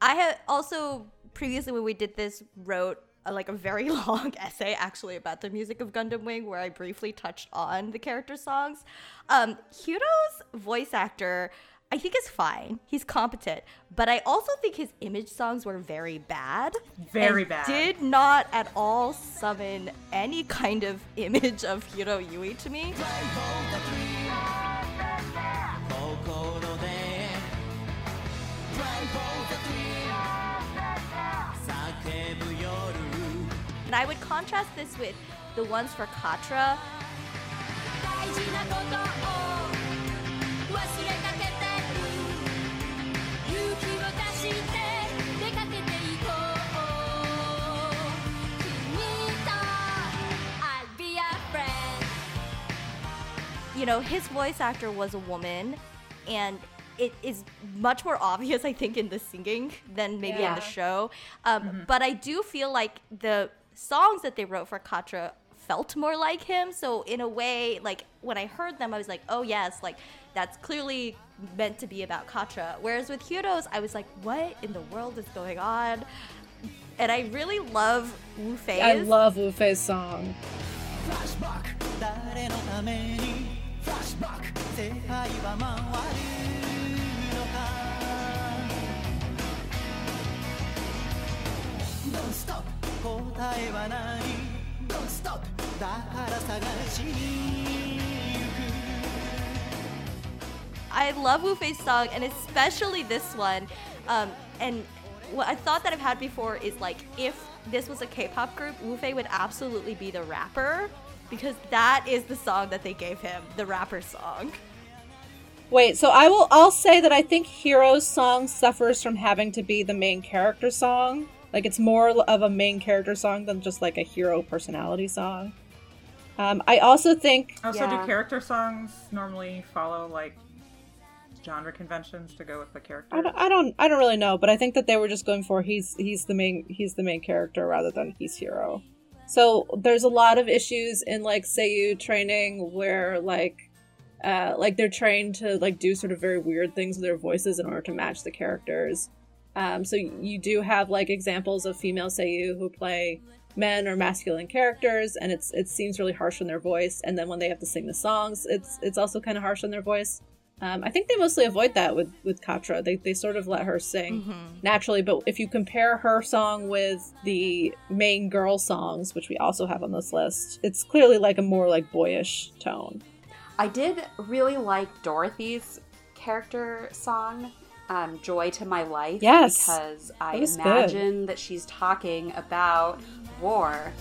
I had also previously when we did this wrote a, like a very long essay actually about the music of Gundam Wing where I briefly touched on the character songs. Um, Heero's voice actor I think is fine. He's competent, but I also think his image songs were very bad. Very bad. Did not at all summon any kind of image of Heero Yuy to me. And I would contrast this with the ones for Quatre. You know, his voice actor was a woman, and it is much more obvious, I think, in the singing than maybe yeah. in the show. Um, mm-hmm. But I do feel like the songs that they wrote for Quatre felt more like him. So in a way, like when I heard them, I was like, oh yes, like that's clearly meant to be about Quatre. Whereas with Hyudo's, I was like, what in the world is going on? And I really love Wu Fei's. I love Wu Fei's song. フ I love Wu Fei's song and especially this one. Um, and what I thought that I've had before is like if this was a K-pop group, Wu Fei would absolutely be the rapper because that is the song that they gave him, the rapper song. Wait, so I will I'll say that I think Heero's song suffers from having to be the main character song. Like it's more of a main character song than just like a hero personality song. Um, I also think Also, Yeah. do character songs normally follow like genre conventions to go with the character? I don't, I don't I don't really know, but I think that they were just going for he's he's the main he's the main character rather than he's hero. So there's a lot of issues in like Seiyu training where like uh, like they're trained to like do sort of very weird things with their voices in order to match the characters. Um, so you do have like examples of female Seiyu who play men or masculine characters, and it's it seems really harsh on their voice. And then when they have to sing the songs, it's it's also kind of harsh on their voice. Um, I think they mostly avoid that with with Quatre. They they sort of let her sing naturally. But if you compare her song with the main girl songs, which we also have on this list, it's clearly like a more like boyish tone. I did really like Dorothy's character song um, joy to my life. Yes. Because I imagine good. that she's talking about war.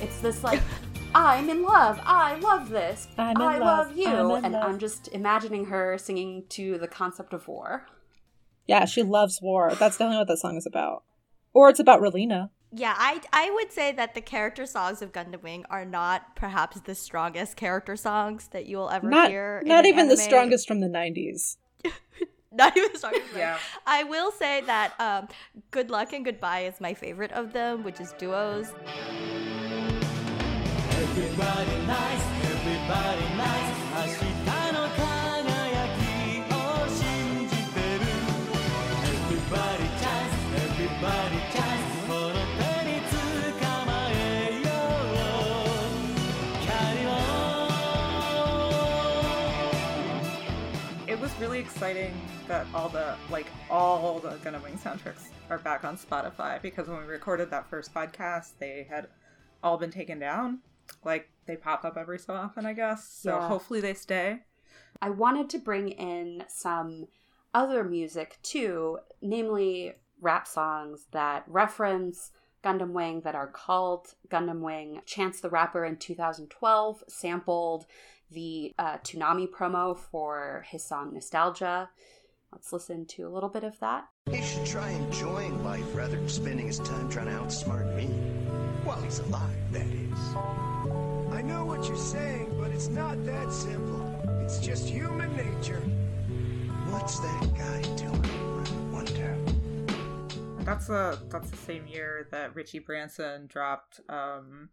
It's this like, I'm in love. I love this. i love, love you. I'm and love. I'm just imagining her singing to the concept of war. Yeah, she loves war. That's definitely what that song is about. Or it's about Relena. Yeah, I I would say that the character songs of Gundam Wing are not perhaps the strongest character songs that you will ever Not, hear. in not an even the strongest from the 90s. Not even the strongest. Yeah. I will say that um, Good Luck and Goodbye is my favorite of them, which is duos. Everybody nice, everybody exciting that all the like all the Gundam Wing soundtracks are back on Spotify because when we recorded that first podcast, they had all been taken down. Like they pop up every so often, I guess. So Yeah. hopefully they stay. I wanted to bring in some other music too, namely rap songs that reference Gundam Wing that are called Gundam Wing. Chance the Rapper in 2012 sampled the uh, Toonami promo for his song Nostalgia. Let's listen to a little bit of that. He should try enjoying life rather than spending his time trying to outsmart me. While he's alive, that is. I know what you're saying, but it's not that simple. It's just human nature. What's that guy doing? I wonder. That's the that's the same year that Richie Branson dropped um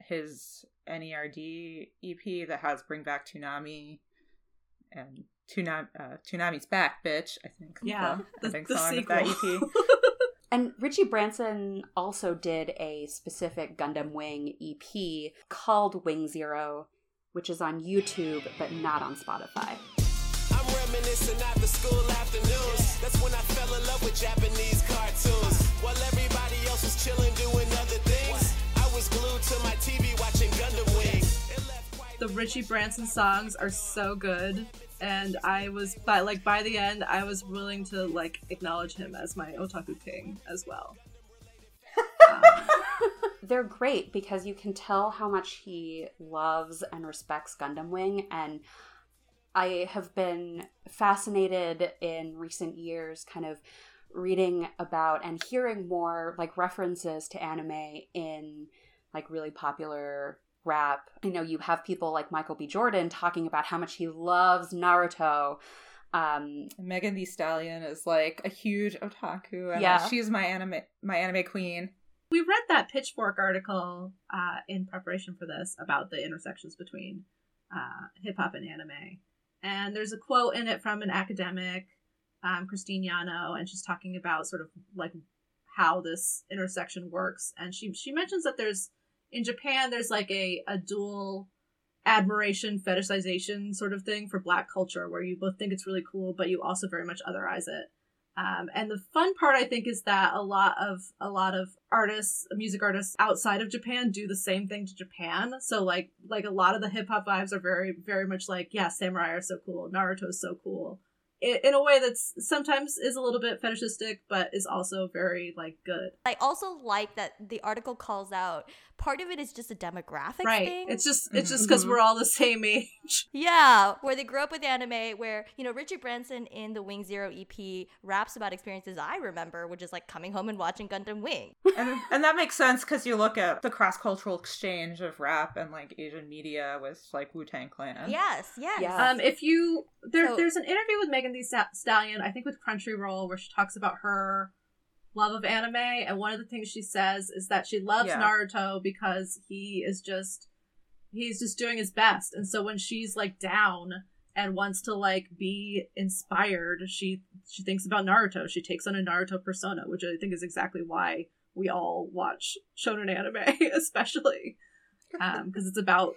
his NERD EP that has Bring Back Toonami and Toonami uh, Toonami's Back, bitch. I think. Yeah, the, the- ending the song of that. EP. And Richie Branson also did a specific Gundam Wing EP called Wing Zero, which is on YouTube but not on Spotify. I'm reminiscing after school afternoons. That's when I fell in love with Japanese cartoons. While everybody else was chilling doing other things, I was glued to my TV watching Gundam Wing. It left quite The Richie Branson songs are so good. And I was by like by the end, I was willing to like acknowledge him as my otaku king as well. They're great because you can tell how much he loves and respects Gundam Wing. And I have been fascinated in recent years, kind of reading about and hearing more like references to anime in like really popular rap. I know you have people like Michael B. Jordan talking about how much he loves Naruto. Um, Megan Thee Stallion is like a huge otaku, and Yeah. she's my anime my anime queen. We read that Pitchfork article uh, in preparation for this about the intersections between uh, hip hop and anime. And there's a quote in it from an academic, um, Christine Yano, and she's talking about sort of like how this intersection works. And she she mentions that there's in Japan there's like a, a dual admiration fetishization sort of thing for black culture where you both think it's really cool but you also very much otherize it. Um, and the fun part i think is that a lot of a lot of artists music artists outside of japan do the same thing to japan. So like like a lot of the hip-hop vibes are very very much like yeah samurai are so cool naruto is so cool in, in a way that's sometimes is a little bit fetishistic but is also very like good I also like that the article calls out part of it is just a demographic right thing. it's just it's just because we're all the same age Yeah, where they grew up with anime, where, you know, Richard Branson in the Wing Zero EP raps about experiences I remember, which is like coming home and watching Gundam Wing. and and that makes sense because you look at the cross cultural exchange of rap and like Asian media with like Wu Tang Clan. yes, yes. Yeah. Um, if you there, So- there's an interview with Megan Thee Stallion, I think with Crunchyroll, where she talks about her love of anime, and one of the things she says is that she loves Yeah. Naruto because he is just he's just doing his best, and so when she's like down and wants to like be inspired, she she thinks about Naruto. She takes on a Naruto persona, which I think is exactly why we all watch shonen anime, especially because it's about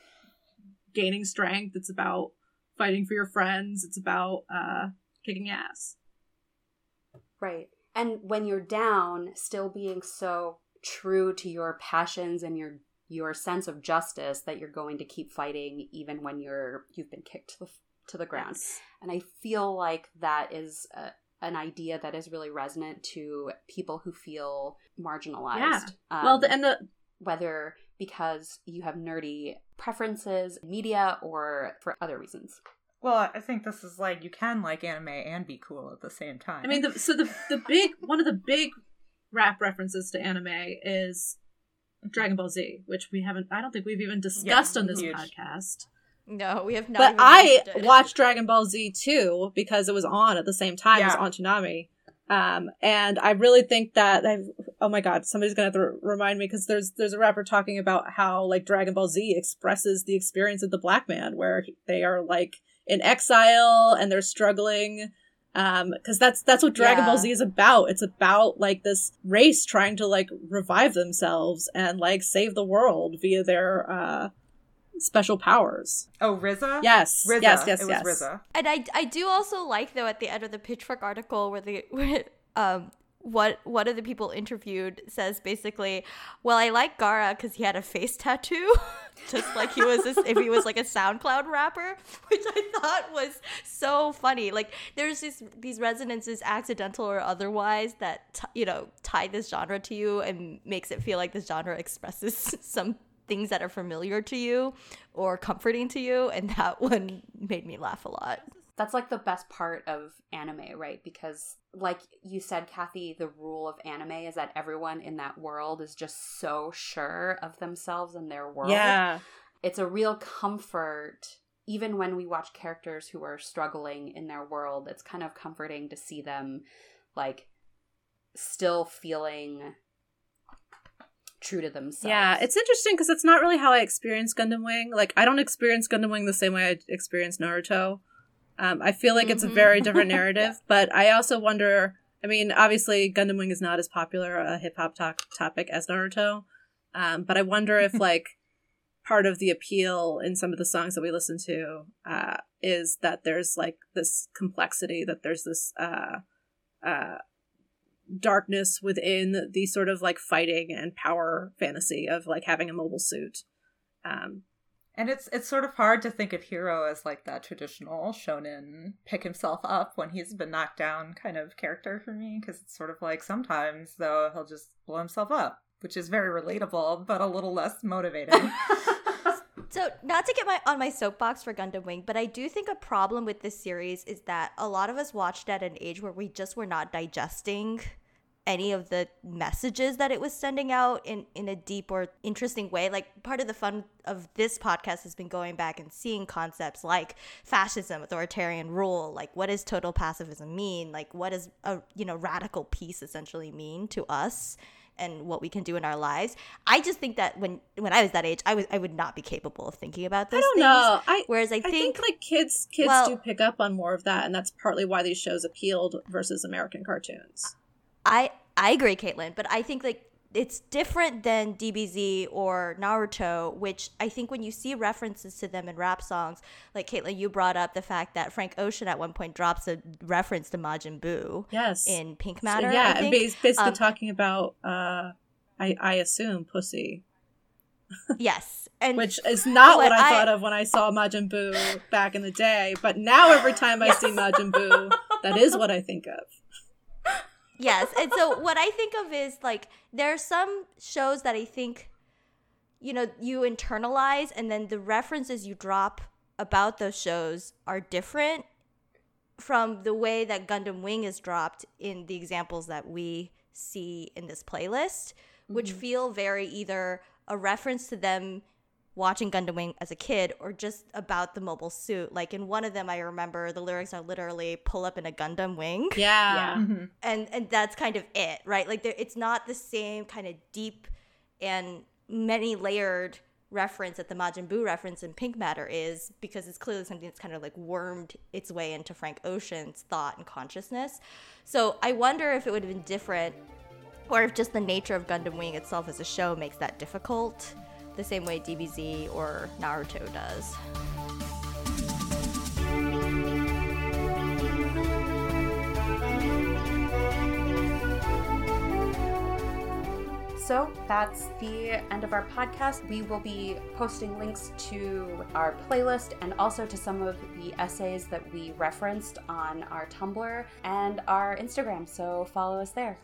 gaining strength. It's about fighting for your friends. It's about uh, kicking ass. Right. and when you're down, still being so true to your passions and your your sense of justice that you're going to keep fighting even when you're you've been kicked to the to the ground. And I feel like that is a, an idea that is really resonant to people who feel marginalized. Yeah. Um, well, the, and the whether because you have nerdy preferences, media, or for other reasons. Well, I think this is like you can like anime and be cool at the same time. I mean, the, so the the big one of the big rap references to anime is Dragon Ball Z, which we haven't. I don't think we've even discussed on this huge. podcast. No, we have not. but even I it. watched Dragon Ball Z too because it was on at the same time as Yeah. on Toonami. Um, and I really think that I've, oh my god, somebody's gonna have to r- remind me because there's there's a rapper talking about how like Dragon Ball Z expresses the experience of the black man, where they are like in exile and they're struggling. Um, because that's that's what Dragon Yeah. Ball Z is about. It's about like this race trying to like revive themselves and like save the world via their uh special powers. oh, Riza? Yes, RZA. yes, yes, it yes. was RZA. And I, I do also like though at the end of the Pitchfork article where the where, um what one of the people interviewed says basically, well, I like Gaara because he had a face tattoo, just like he was a, if he was like a SoundCloud rapper, which I thought was so funny. Like there's these these resonances, accidental or otherwise, that t- you know tie this genre to you and makes it feel like this genre expresses some things that are familiar to you or comforting to you, and that one made me laugh a lot. That's like the best part of anime, right? Because, like you said, Kathy, the rule of anime is that everyone in that world is just so sure of themselves and their world. Yeah. It's a real comfort, even when we watch characters who are struggling in their world. It's kind of comforting to see them, like, still feeling true to themselves. Yeah, it's interesting because it's not really how I experience Gundam Wing. Like, I don't experience Gundam Wing the same way I experience Naruto. Um, I feel like it's a very different narrative, but I also wonder. I mean, obviously, Gundam Wing is not as popular a hip hop to- topic as Naruto, um, but I wonder if like part of the appeal in some of the songs that we listen to uh, is that there's like this complexity, that there's this uh, uh, darkness within the sort of like fighting and power fantasy of like having a mobile suit. Um, And it's it's sort of hard to think of Heero as like that traditional shonen pick himself up when he's been knocked down kind of character for me because it's sort of like sometimes though he'll just blow himself up, which is very relatable but a little less motivating. So, not to get my on my soapbox for Gundam Wing, but I do think a problem with this series is that a lot of us watched at an age where we just were not digesting any of the messages that it was sending out in in a deep or interesting way. Like part of the fun of this podcast has been going back and seeing concepts like fascism, authoritarian rule, like what does total pacifism mean? Like what does a you know radical peace essentially mean to us? and what we can do in our lives. I just think that when when I was that age, I was I would not be capable of thinking about those I don't things. know. I Whereas I I think, think like kids kids well- do pick up on more of that, and that's partly why these shows appealed versus American cartoons. I I agree, Caitlin, but I think like it's different than DBZ or Naruto, which I think when you see references to them in rap songs, like Caitlin, you brought up the fact that Frank Ocean at one point drops a reference to Majin Buu Yes. in Pink So, Matter. yeah, I and basically Um, talking about uh, I I assume pussy, yes, and which is not what, what I, I- thought of when I saw Majin Buu back in the day. But now every time I see Majin Buu, that is what I think of. Yes and so what i think of is like there are some shows that i think you know you internalize and then the references you drop about those shows are different from the way that gundam wing is dropped in the examples that we see in this playlist which mm-hmm. feel very either a reference to them watching Gundam Wing as a kid or just about the mobile suit. Like in one of them I remember the lyrics are literally pull up in a Gundam Wing Yeah. Mhm. and and that's kind of it right like there, it's not the same kind of deep and many layered reference that the Majin Buu reference in Pink Matter is because it's clearly something that's kind of like wormed its way into Frank Ocean's thought and consciousness. So I wonder if it would have been different or if just the nature of Gundam Wing itself as a show makes that difficult the same way DBZ or Naruto does. So that's the end of our podcast. We will be posting links to our playlist and also to some of the essays that we referenced on our Tumblr and our Instagram. So follow us there.